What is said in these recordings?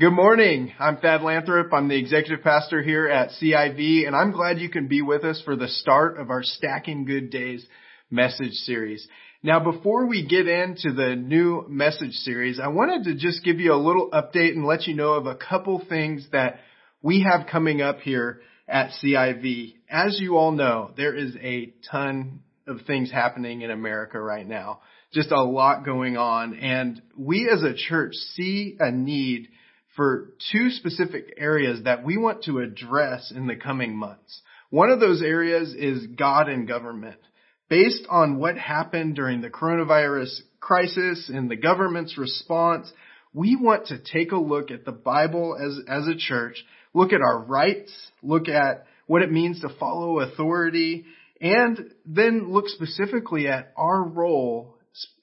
Good morning. I'm Thad Lathrop. I'm the executive pastor here at CIV, and I'm glad you can be with us for the start of our Stacking Good Days message series. Now, before we get into the new message series, I wanted to just give you a little update and let you know of a couple things that we have coming up here at CIV. As you all know, there is a ton of things happening in America right now. Just a lot going on. And we as a church see a need for two specific areas that we want to address in the coming months. One of those areas is God and government. Based on what happened during the coronavirus crisis and the government's response, we want to take a look at the Bible as, as a church, look at our rights, look at what it means to follow authority, and then look specifically at our role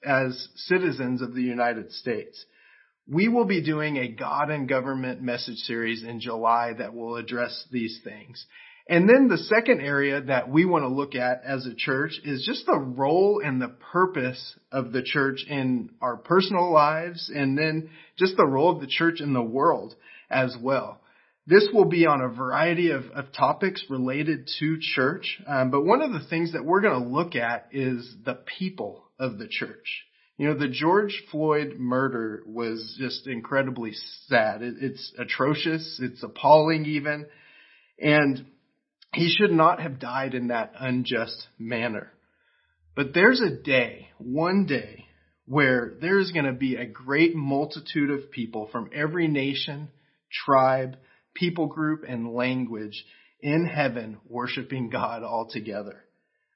as citizens of the United States. We will be doing a God and government message series in July that will address these things. And then the second area that we want to look at as a church is just the role and the purpose of the church in our personal lives and then just the role of the church in the world as well. This will be on a variety of, of topics related to church, um, but one of the things that we're going to look at is the people of the church. You know, the George Floyd murder was just incredibly sad. It, it's atrocious. It's appalling even. And he should not have died in that unjust manner. But there's a day, one day, where there's going to be a great multitude of people from every nation, tribe, people group, and language in heaven worshiping God all together.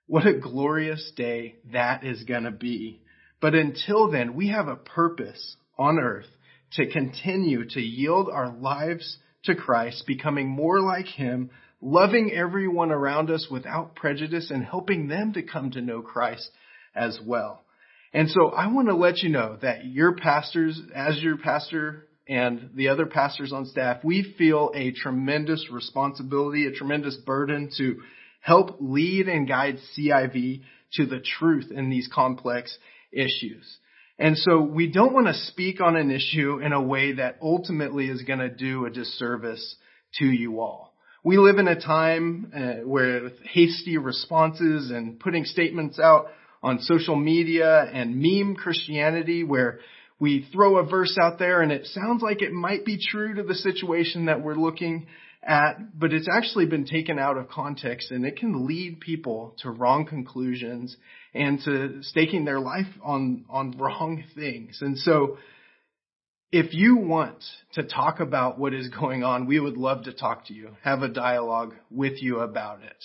What a glorious day that is going to be. But until then, we have a purpose on earth to continue to yield our lives to Christ, becoming more like Him, loving everyone around us without prejudice and helping them to come to know Christ as well. And so I want to let you know that your pastors, as your pastor and the other pastors on staff, we feel a tremendous responsibility, a tremendous burden to help lead and guide CIV to the truth in these complex issues. And so we don't want to speak on an issue in a way that ultimately is going to do a disservice to you all. We live in a time uh, where hasty responses and putting statements out on social media and meme Christianity where we throw a verse out there and it sounds like it might be true to the situation that we're looking at, but it's actually been taken out of context and it can lead people to wrong conclusions and to staking their life on, on wrong things. And so if you want to talk about what is going on, we would love to talk to you, have a dialogue with you about it.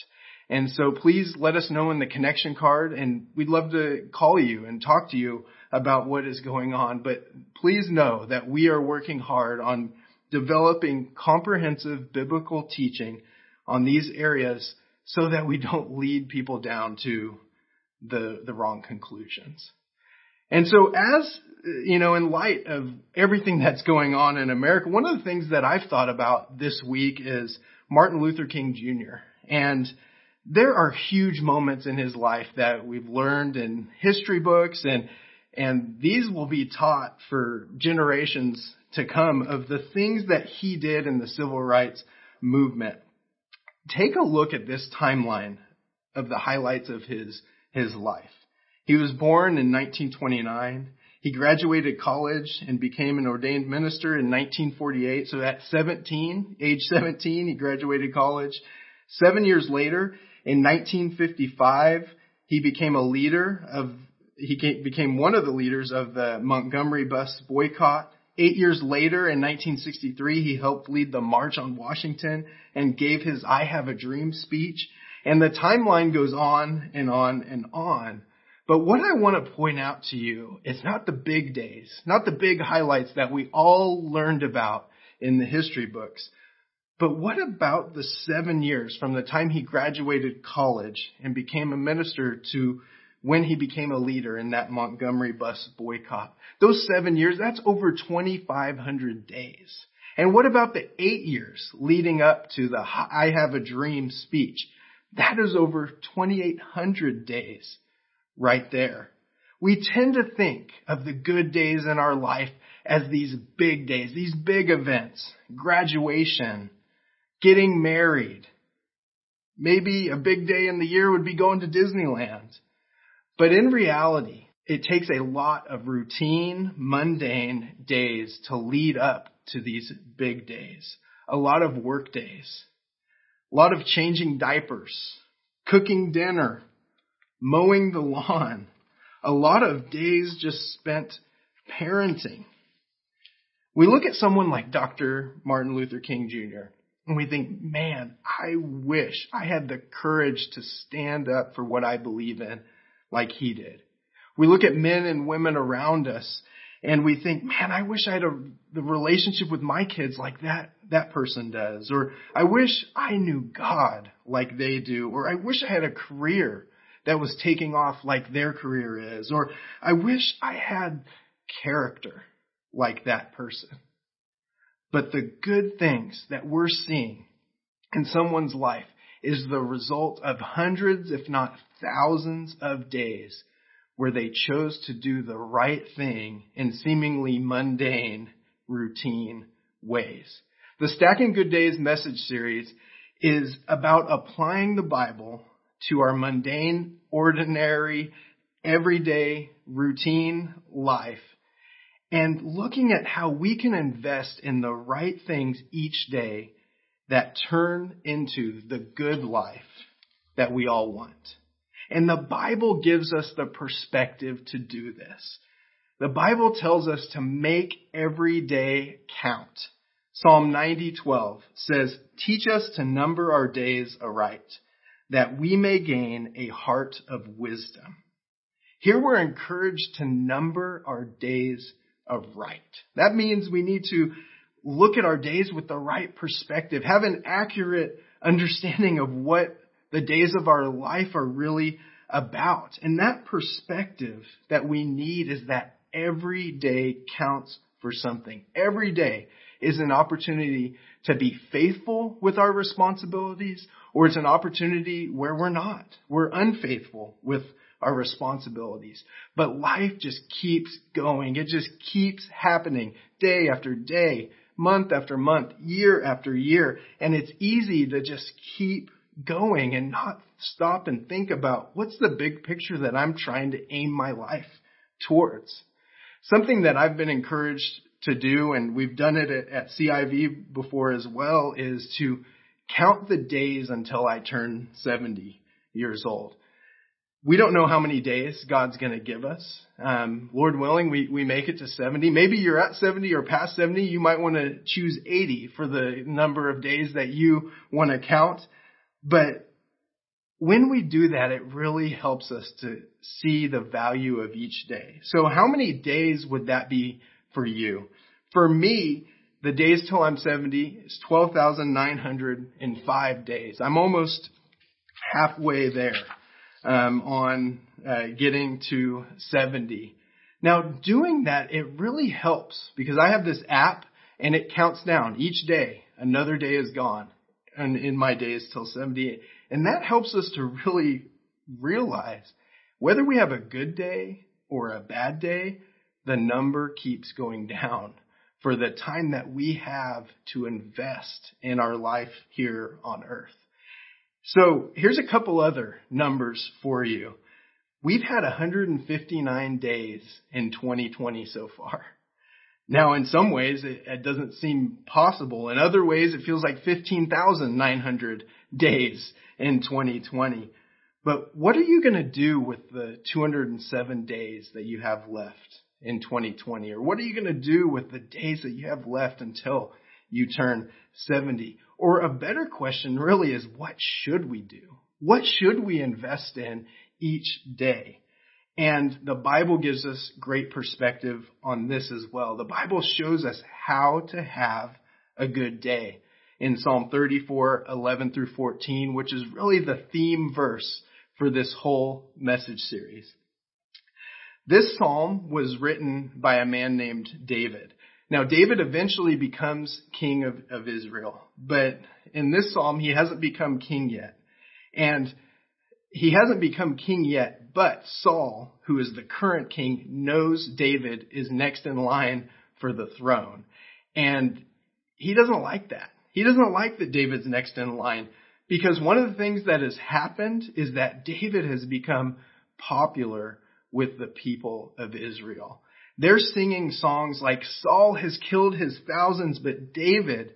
And so please let us know in the connection card and we'd love to call you and talk to you about what is going on. But please know that we are working hard on developing comprehensive biblical teaching on these areas so that we don't lead people down to the, the wrong conclusions. And so as, you know, in light of everything that's going on in America, one of the things that I've thought about this week is Martin Luther King Jr. And there are huge moments in his life that we've learned in history books and and these will be taught for generations to come of the things that he did in the civil rights movement. Take a look at this timeline of the highlights of his, his life. He was born in 1929. He graduated college and became an ordained minister in 1948. So at 17, age 17, he graduated college. Seven years later, in 1955, he became a leader of, he became one of the leaders of the Montgomery bus boycott. Eight years later, in 1963, he helped lead the March on Washington and gave his I Have a Dream speech. And the timeline goes on and on and on. But what I want to point out to you is not the big days, not the big highlights that we all learned about in the history books. But what about the seven years from the time he graduated college and became a minister to when he became a leader in that Montgomery bus boycott. Those seven years, that's over 2,500 days. And what about the eight years leading up to the I have a dream speech? That is over 2,800 days right there. We tend to think of the good days in our life as these big days, these big events, graduation, getting married. Maybe a big day in the year would be going to Disneyland. But in reality, it takes a lot of routine, mundane days to lead up to these big days. A lot of work days. A lot of changing diapers, cooking dinner, mowing the lawn. A lot of days just spent parenting. We look at someone like Dr. Martin Luther King Jr. and we think, man, I wish I had the courage to stand up for what I believe in like he did. We look at men and women around us and we think, man, I wish I had a, the relationship with my kids like that, that person does. Or I wish I knew God like they do. Or I wish I had a career that was taking off like their career is. Or I wish I had character like that person. But the good things that we're seeing in someone's life is the result of hundreds, if not thousands of days where they chose to do the right thing in seemingly mundane, routine ways. The Stacking Good Days message series is about applying the Bible to our mundane, ordinary, everyday, routine life and looking at how we can invest in the right things each day that turn into the good life that we all want. And the Bible gives us the perspective to do this. The Bible tells us to make every day count. Psalm 90:12 says, "Teach us to number our days aright, that we may gain a heart of wisdom." Here we're encouraged to number our days aright. That means we need to look at our days with the right perspective, have an accurate understanding of what the days of our life are really about. And that perspective that we need is that every day counts for something. Every day is an opportunity to be faithful with our responsibilities, or it's an opportunity where we're not. We're unfaithful with our responsibilities. But life just keeps going. It just keeps happening day after day, month after month, year after year. And it's easy to just keep going and not stop and think about what's the big picture that I'm trying to aim my life towards. Something that I've been encouraged to do, and we've done it at, at CIV before as well, is to count the days until I turn 70 years old. We don't know how many days God's going to give us. Um, Lord willing, we, we make it to 70. Maybe you're at 70 or past 70. You might want to choose 80 for the number of days that you want to count. But when we do that, it really helps us to see the value of each day. So how many days would that be for you? For me, the days till I'm 70 is 12,905 days. I'm almost halfway there um, on uh, getting to 70. Now, doing that, it really helps because I have this app and it counts down each day. Another day is gone and in my days till 78. And that helps us to really realize whether we have a good day or a bad day, the number keeps going down for the time that we have to invest in our life here on earth. So here's a couple other numbers for you. We've had 159 days in 2020 so far. Now, in some ways, it, it doesn't seem possible. In other ways, it feels like 15,900 days in 2020. But what are you going to do with the 207 days that you have left in 2020? Or what are you going to do with the days that you have left until you turn 70? Or a better question really is what should we do? What should we invest in each day? And the Bible gives us great perspective on this as well. The Bible shows us how to have a good day in Psalm 34, 11 through 14, which is really the theme verse for this whole message series. This psalm was written by a man named David. Now, David eventually becomes king of, of Israel, but in this psalm, he hasn't become king yet. And he hasn't become king yet, but Saul, who is the current king, knows David is next in line for the throne. And he doesn't like that. He doesn't like that David's next in line because one of the things that has happened is that David has become popular with the people of Israel. They're singing songs like Saul has killed his thousands, but David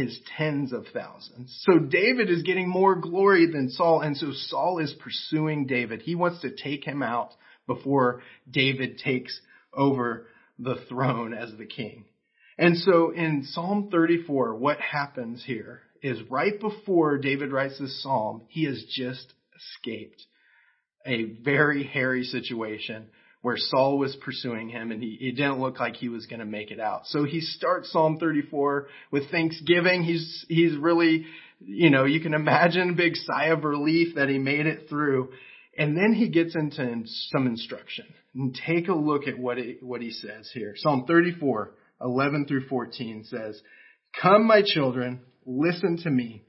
his tens of thousands. So David is getting more glory than Saul, and so Saul is pursuing David. He wants to take him out before David takes over the throne as the king. And so in Psalm 34, what happens here is right before David writes this psalm, he has just escaped a very hairy situation where Saul was pursuing him and he, didn't look like he was going to make it out. So he starts Psalm 34 with thanksgiving. He's, he's really, you know, you can imagine a big sigh of relief that he made it through. And then he gets into some instruction. And take a look at what what he says here. Psalm 34, 11 through 14 says, Come, my children, listen to me.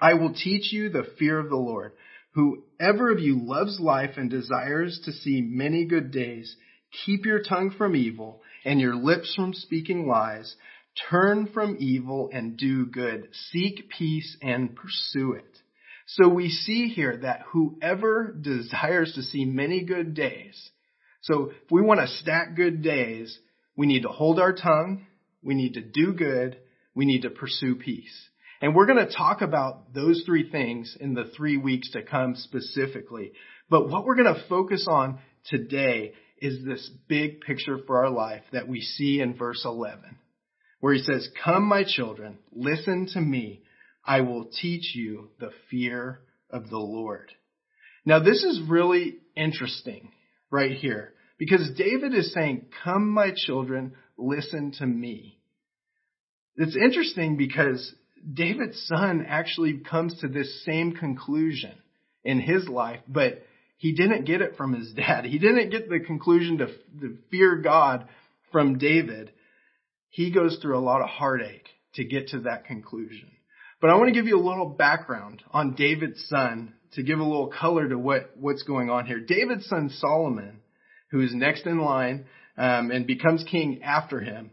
I will teach you the fear of the Lord. Whoever of you loves life and desires to see many good days, keep your tongue from evil and your lips from speaking lies. Turn from evil and do good. Seek peace and pursue it. So we see here that whoever desires to see many good days, so if we want to stack good days, we need to hold our tongue, we need to do good, we need to pursue peace. And we're going to talk about those three things in the three weeks to come specifically. But what we're going to focus on today is this big picture for our life that we see in verse 11, where he says, Come, my children, listen to me. I will teach you the fear of the Lord. Now, this is really interesting right here because David is saying, Come, my children, listen to me. It's interesting because David's son actually comes to this same conclusion in his life, but he didn't get it from his dad. He didn't get the conclusion to, to fear God from David. He goes through a lot of heartache to get to that conclusion. But I want to give you a little background on David's son to give a little color to what, what's going on here. David's son Solomon, who is next in line um, and becomes king after him,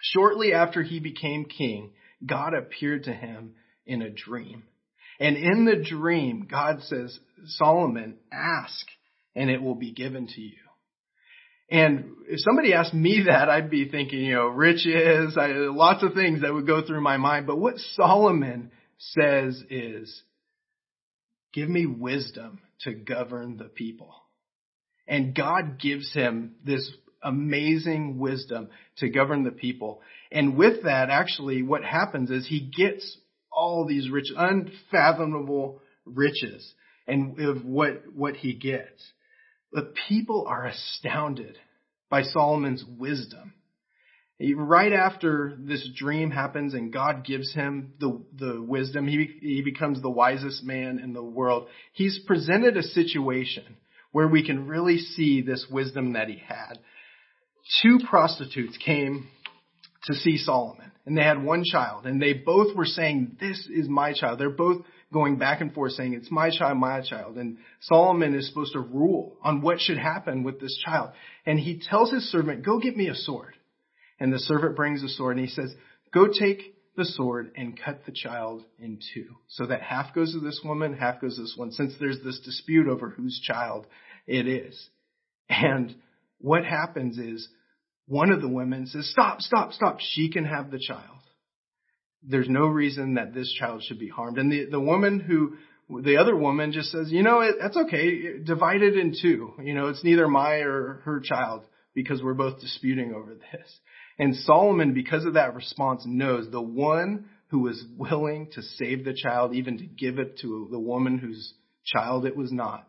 shortly after he became king, God appeared to him in a dream. And in the dream, God says, Solomon, ask and it will be given to you. And if somebody asked me that, I'd be thinking, you know, riches, I, lots of things that would go through my mind. But what Solomon says is, give me wisdom to govern the people. And God gives him this amazing wisdom to govern the people. And with that, actually, what happens is he gets all these rich, unfathomable riches and of what, what he gets. The people are astounded by Solomon's wisdom. Right after this dream happens and God gives him the, the wisdom, he, he becomes the wisest man in the world. He's presented a situation where we can really see this wisdom that he had two prostitutes came to see Solomon and they had one child and they both were saying, this is my child. They're both going back and forth saying, it's my child, my child. And Solomon is supposed to rule on what should happen with this child. And he tells his servant, go get me a sword. And the servant brings a sword and he says, go take the sword and cut the child in two so that half goes to this woman, half goes to this one, since there's this dispute over whose child it is. And what happens is one of the women says, stop, stop, stop. She can have the child. There's no reason that this child should be harmed. And the, the woman who, the other woman just says, you know, it, that's okay. Divide it in two. You know, it's neither my or her child because we're both disputing over this. And Solomon, because of that response, knows the one who was willing to save the child, even to give it to the woman whose child it was not,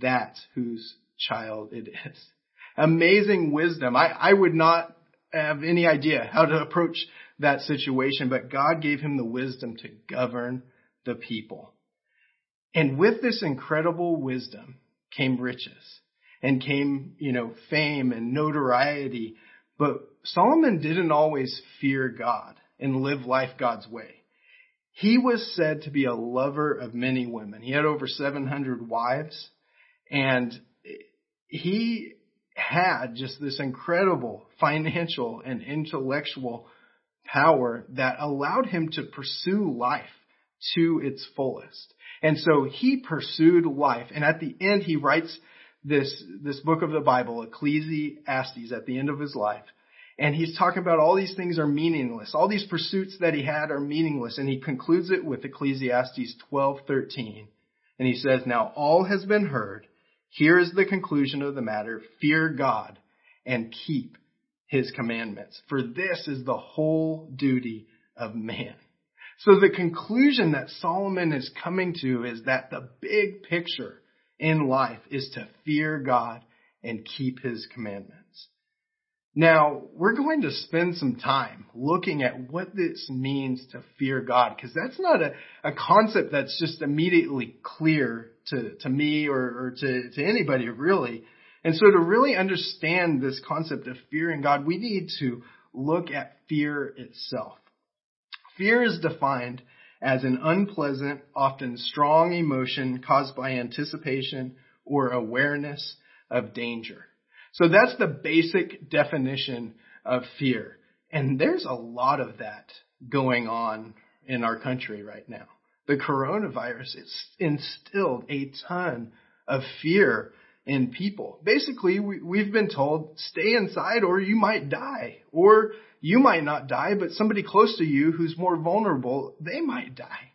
that's whose child it is amazing wisdom. I, I would not have any idea how to approach that situation, but God gave him the wisdom to govern the people. And with this incredible wisdom came riches and came, you know, fame and notoriety. But Solomon didn't always fear God and live life God's way. He was said to be a lover of many women. He had over 700 wives and he had just this incredible financial and intellectual power that allowed him to pursue life to its fullest. And so he pursued life. And at the end, he writes this, this book of the Bible, Ecclesiastes, at the end of his life. And he's talking about all these things are meaningless. All these pursuits that he had are meaningless. And he concludes it with Ecclesiastes 12:13. And he says, "Now all has been heard. Here is the conclusion of the matter. Fear God and keep his commandments. For this is the whole duty of man." So the conclusion that Solomon is coming to is that the big picture in life is to fear God and keep his commandments. Now, we're going to spend some time looking at what this means to fear God, because that's not a, a concept that's just immediately clear to, to me or, or to, to anybody really. And so to really understand this concept of fearing God, we need to look at fear itself. Fear is defined as an unpleasant, often strong emotion caused by anticipation or awareness of danger. So that's the basic definition of fear. And there's a lot of that going on in our country right now. The coronavirus has instilled a ton of fear in people. Basically, we, have been told stay inside or you might die. Or you might not die, but somebody close to you who's more vulnerable, they might die.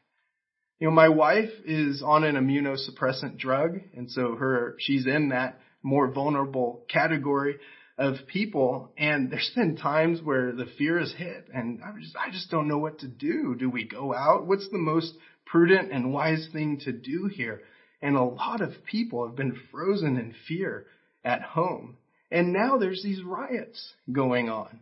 You know, my wife is on an immunosuppressant drug, and so her, she's in that more vulnerable category of people. And there's been times where the fear has hit and I just, I just don't know what to do. Do we go out? What's the most prudent and wise thing to do here? And a lot of people have been frozen in fear at home. And now there's these riots going on.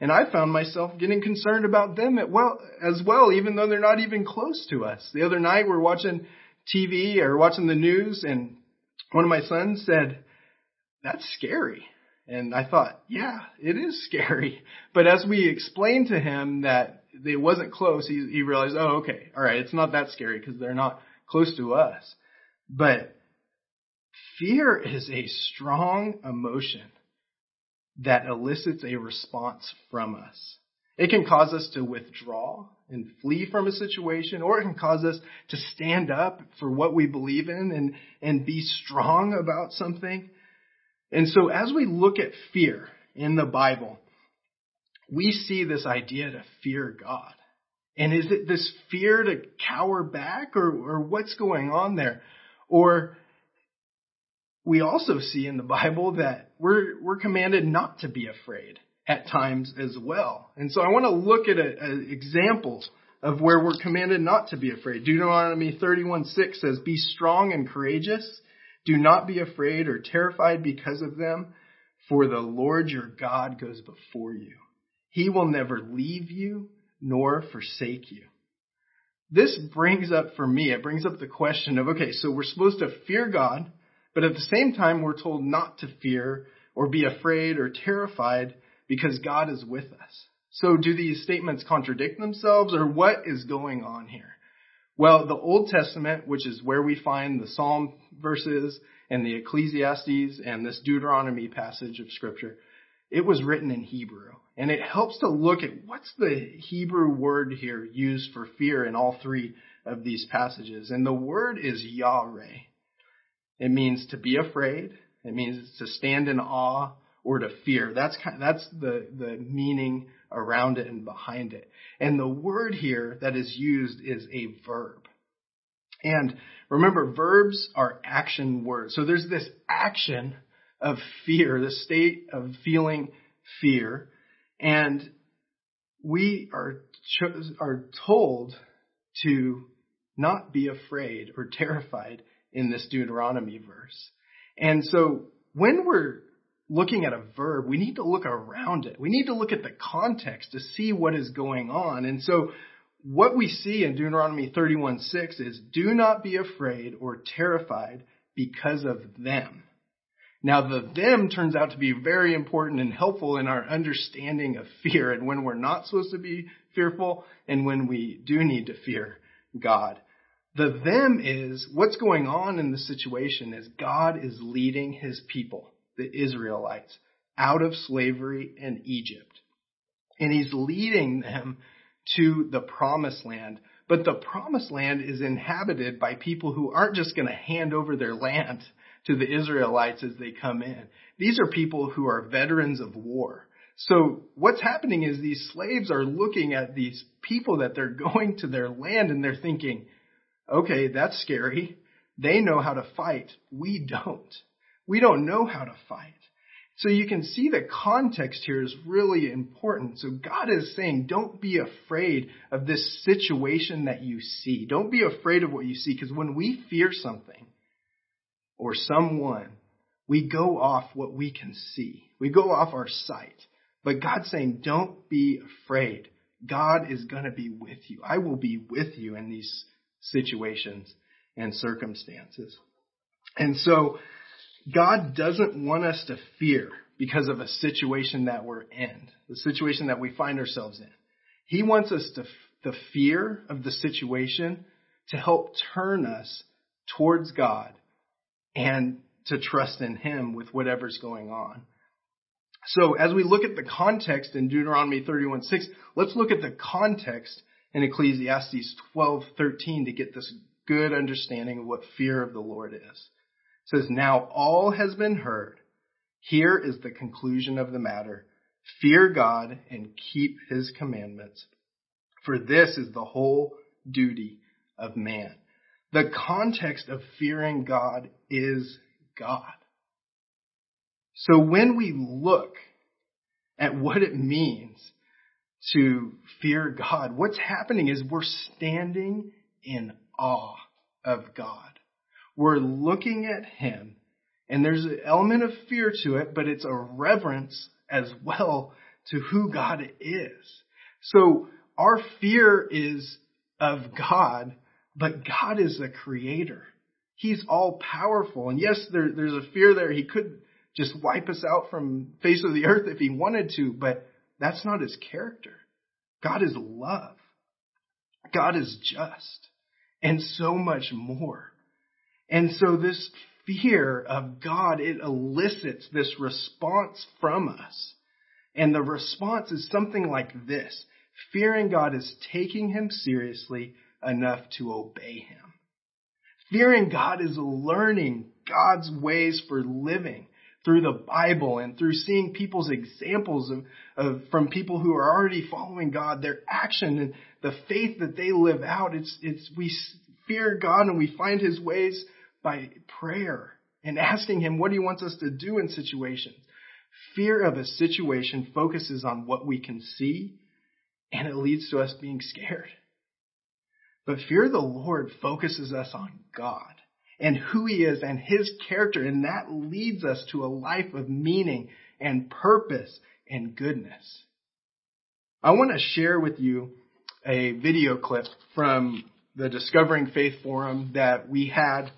And I found myself getting concerned about them well, as well, even though they're not even close to us. The other night we're watching TV or watching the news and one of my sons said, that's scary. And I thought, yeah, it is scary. But as we explained to him that it wasn't close, he, he realized, oh, okay, all right, it's not that scary because they're not close to us. But fear is a strong emotion that elicits a response from us. It can cause us to withdraw and flee from a situation, or it can cause us to stand up for what we believe in and, and be strong about something. And so as we look at fear in the Bible, we see this idea to fear God. And is it this fear to cower back or, or what's going on there? Or we also see in the Bible that we're, we're commanded not to be afraid at times as well. And so I want to look at a, a examples of where we're commanded not to be afraid. Deuteronomy 31 6 says, Be strong and courageous. Do not be afraid or terrified because of them, for the Lord your God goes before you. He will never leave you nor forsake you. This brings up for me, it brings up the question of, okay, so we're supposed to fear God, but at the same time we're told not to fear or be afraid or terrified because God is with us. So do these statements contradict themselves or what is going on here? Well, the Old Testament, which is where we find the Psalm verses and the Ecclesiastes and this Deuteronomy passage of scripture, it was written in Hebrew. And it helps to look at what's the Hebrew word here used for fear in all three of these passages. And the word is yare. It means to be afraid. It means to stand in awe or to fear. That's kind of, that's the, the meaning around it and behind it. And the word here that is used is a verb. And remember, verbs are action words. So there's this action of fear, the state of feeling fear. And we are, are told to not be afraid or terrified in this Deuteronomy verse. And so when we're looking at a verb, we need to look around it. We need to look at the context to see what is going on. And so what we see in Deuteronomy 31:6 is do not be afraid or terrified because of them. Now the them turns out to be very important and helpful in our understanding of fear and when we're not supposed to be fearful and when we do need to fear God. The them is what's going on in the situation is God is leading his people the Israelites out of slavery in Egypt. And he's leading them to the promised land. But the promised land is inhabited by people who aren't just going to hand over their land to the Israelites as they come in. These are people who are veterans of war. So what's happening is these slaves are looking at these people that they're going to their land and they're thinking, okay, that's scary. They know how to fight. We don't. We don't know how to fight. So you can see the context here is really important. So God is saying, don't be afraid of this situation that you see. Don't be afraid of what you see because when we fear something or someone, we go off what we can see. We go off our sight. But God's saying, don't be afraid. God is going to be with you. I will be with you in these situations and circumstances. And so God doesn't want us to fear because of a situation that we're in, the situation that we find ourselves in. He wants us to, the fear of the situation to help turn us towards God and to trust in Him with whatever's going on. So as we look at the context in Deuteronomy 31:6, let's look at the context in Ecclesiastes 12:13 to get this good understanding of what fear of the Lord is It says, Now all has been heard. Here is the conclusion of the matter. Fear God and keep his commandments, for this is the whole duty of man. The context of fearing God is God. So when we look at what it means to fear God, what's happening is we're standing in awe of God. We're looking at him and there's an element of fear to it, but it's a reverence as well to who God is. So our fear is of God, but God is a creator. He's all powerful. And yes, there, there's a fear there. He could just wipe us out from face of the earth if he wanted to, but that's not his character. God is love. God is just and so much more. And so this fear of God, it elicits this response from us. And the response is something like this. Fearing God is taking him seriously enough to obey him. Fearing God is learning God's ways for living through the Bible and through seeing people's examples of, of, from people who are already following God, their action and the faith that they live out. It's, it's, we fear God and we find his ways by prayer and asking Him what He wants us to do in situations. Fear of a situation focuses on what we can see and it leads to us being scared. But fear the Lord focuses us on God and who He is and His character, and that leads us to a life of meaning and purpose and goodness. I want to share with you a video clip from the Discovering Faith Forum that we had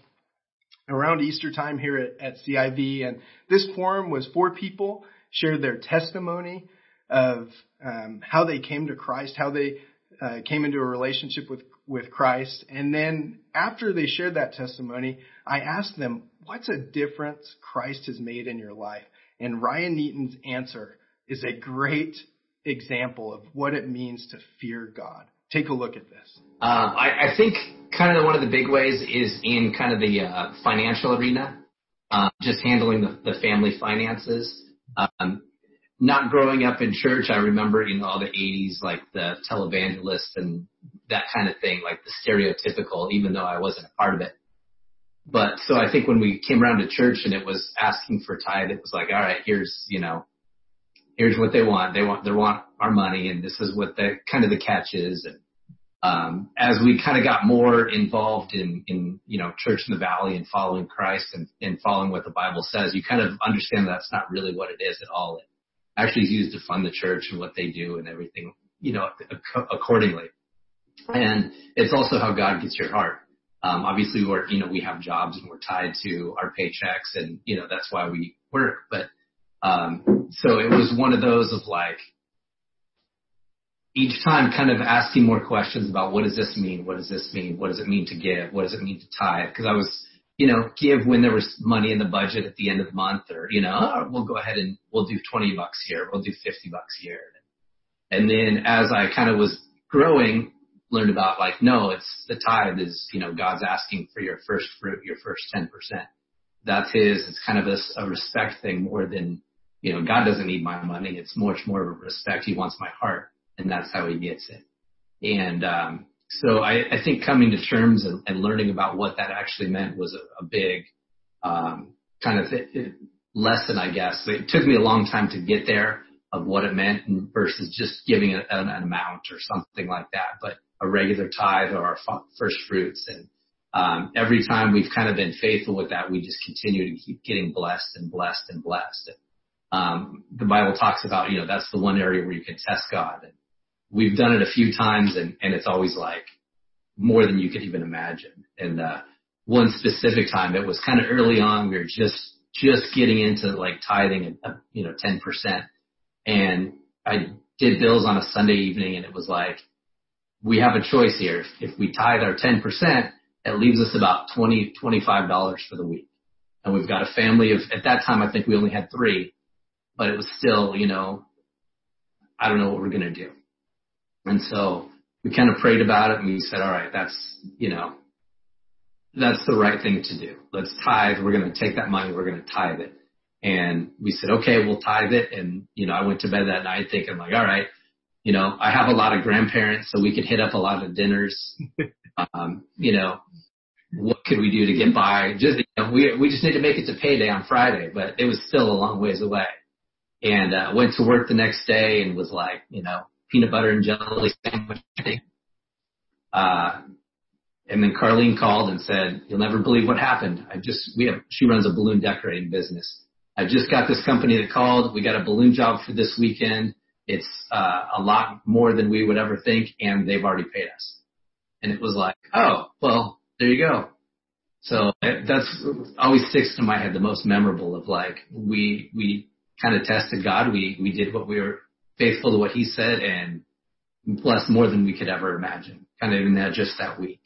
around Easter time here at, at CIV. And this forum was four people shared their testimony of um, how they came to Christ, how they uh, came into a relationship with with Christ. And then after they shared that testimony, I asked them, "What's a difference Christ has made in your life?" And Ryan Eaton's answer is a great example of what it means to fear God. Take a look at this. Um, I, I think kind of one of the big ways is in kind of the uh, financial arena, uh, just handling the, the family finances. Um, not growing up in church, I remember you know all the '80s like the televangelists and that kind of thing, like the stereotypical, even though I wasn't a part of it. But so I think when we came around to church and it was asking for tithe, it was like, all right, here's you know, here's what they want. They want they want our money, and this is what the kind of the catch is. And um, as we kind of got more involved in, in, you know, church in the valley and following Christ and, and following what the Bible says, you kind of understand that's not really what it is at all. It actually is used to fund the church and what they do and everything, you know, accordingly. And it's also how God gets your heart. Um, obviously we're, you know, we have jobs and we're tied to our paychecks and, you know, that's why we work. But, um, so it was one of those of like, each time kind of asking more questions about what does this mean? What does this mean? What does it mean to give? What does it mean to tithe? Because I was you know, give when there was money in the budget at the end of the month or, you know, oh, we'll go ahead and we'll do 20 bucks here. We'll do 50 bucks here. And then as I kind of was growing, learned about like, no, it's the tithe is, you know, God's asking for your first fruit, your first 10%. That's his, it's kind of a, a respect thing more than, you know, God doesn't need my money. It's much more of a respect. He wants my heart and that's how he gets it. And, um, so I, I think coming to terms and, and learning about what that actually meant was a, a big, um, kind of lesson, I guess. It took me a long time to get there of what it meant versus just giving an, an amount or something like that, but a regular tithe or our first fruits. And um, every time we've kind of been faithful with that, we just continue to keep getting blessed and blessed and blessed. Um, the Bible talks about, you know, that's the one area where you can test God. And we've done it a few times and, and it's always like more than you could even imagine. And, uh, one specific time, it was kind of early on, we were just, just getting into like tithing, uh, you know, 10%. And I did bills on a Sunday evening and it was like, we have a choice here. If, we tithe our 10%, it leaves us about 20, $25 for the week. And we've got a family of, at that time, I think we only had three, but it was still, you know, I don't know what we're going to do. And so we kind of prayed about it and we said, all right, that's, you know, that's the right thing to do. Let's tithe. We're going to take that money. We're going to tithe it. And we said, okay, we'll tithe it. And, you know, I went to bed that night thinking like, all right, you know, I have a lot of grandparents, so we could hit up a lot of dinners. um, you know, what could we do to get by? Just, you know, we, we just need to make it to payday on Friday, but it was still a long ways away. And, uh, went to work the next day and was like, you know, peanut butter and jelly sandwich. Uh, and then Carlene called and said, "You'll never believe what happened. I just we have she runs a balloon decorating business. I just got this company that called. We got a balloon job for this weekend. It's uh, a lot more than we would ever think, and they've already paid us." And it was like, "Oh, well, there you go." So that's always sticks to my head the most memorable of like we we kind of tested God. We we did what we were faithful to what he said and blessed more than we could ever imagine, kind of in that just that week.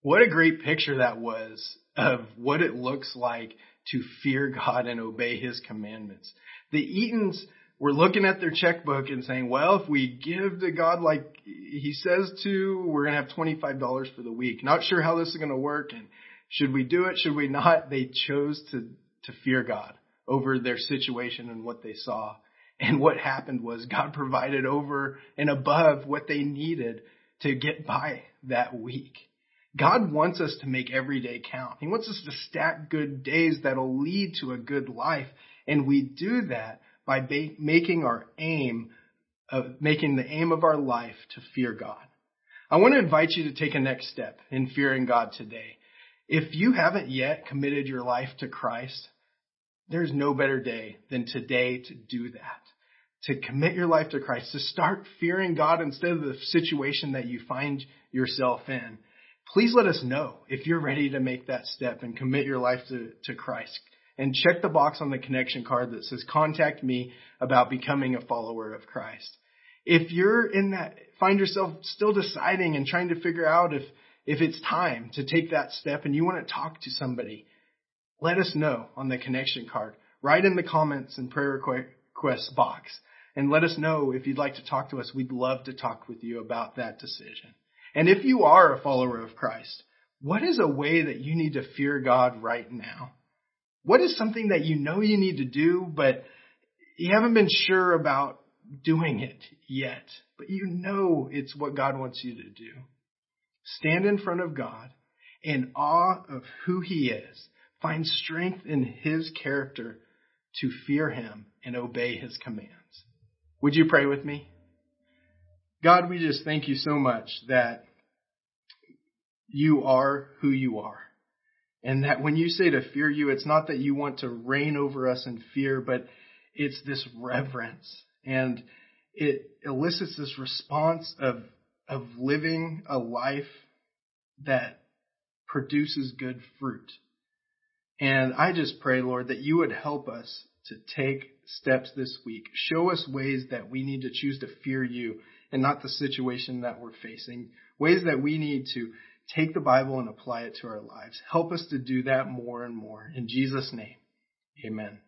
What a great picture that was of what it looks like to fear God and obey his commandments. The Eatons were looking at their checkbook and saying, well, if we give to God like he says to, we're going to have $25 for the week. Not sure how this is going to work. And should we do it? Should we not? They chose to, to fear God over their situation and what they saw. And what happened was God provided over and above what they needed to get by that week. God wants us to make every day count. He wants us to stack good days that'll lead to a good life. And we do that by ba- making our aim of making the aim of our life to fear God. I want to invite you to take a next step in fearing God today. If you haven't yet committed your life to Christ, there's no better day than today to do that to commit your life to Christ, to start fearing God instead of the situation that you find yourself in, please let us know if you're ready to make that step and commit your life to, to Christ. And check the box on the connection card that says contact me about becoming a follower of Christ. If you're in that, find yourself still deciding and trying to figure out if, if it's time to take that step and you want to talk to somebody, let us know on the connection card. Write in the comments and prayer request box and let us know if you'd like to talk to us. We'd love to talk with you about that decision. And if you are a follower of Christ, what is a way that you need to fear God right now? What is something that you know you need to do, but you haven't been sure about doing it yet, but you know it's what God wants you to do? Stand in front of God in awe of who He is. Find strength in His character to fear Him and obey His commands. Would you pray with me? God, we just thank you so much that you are who you are. And that when you say to fear you, it's not that you want to reign over us in fear, but it's this reverence. And it elicits this response of, of living a life that produces good fruit. And I just pray, Lord, that you would help us to take steps this week. Show us ways that we need to choose to fear you and not the situation that we're facing. Ways that we need to take the Bible and apply it to our lives. Help us to do that more and more. In Jesus' name, amen.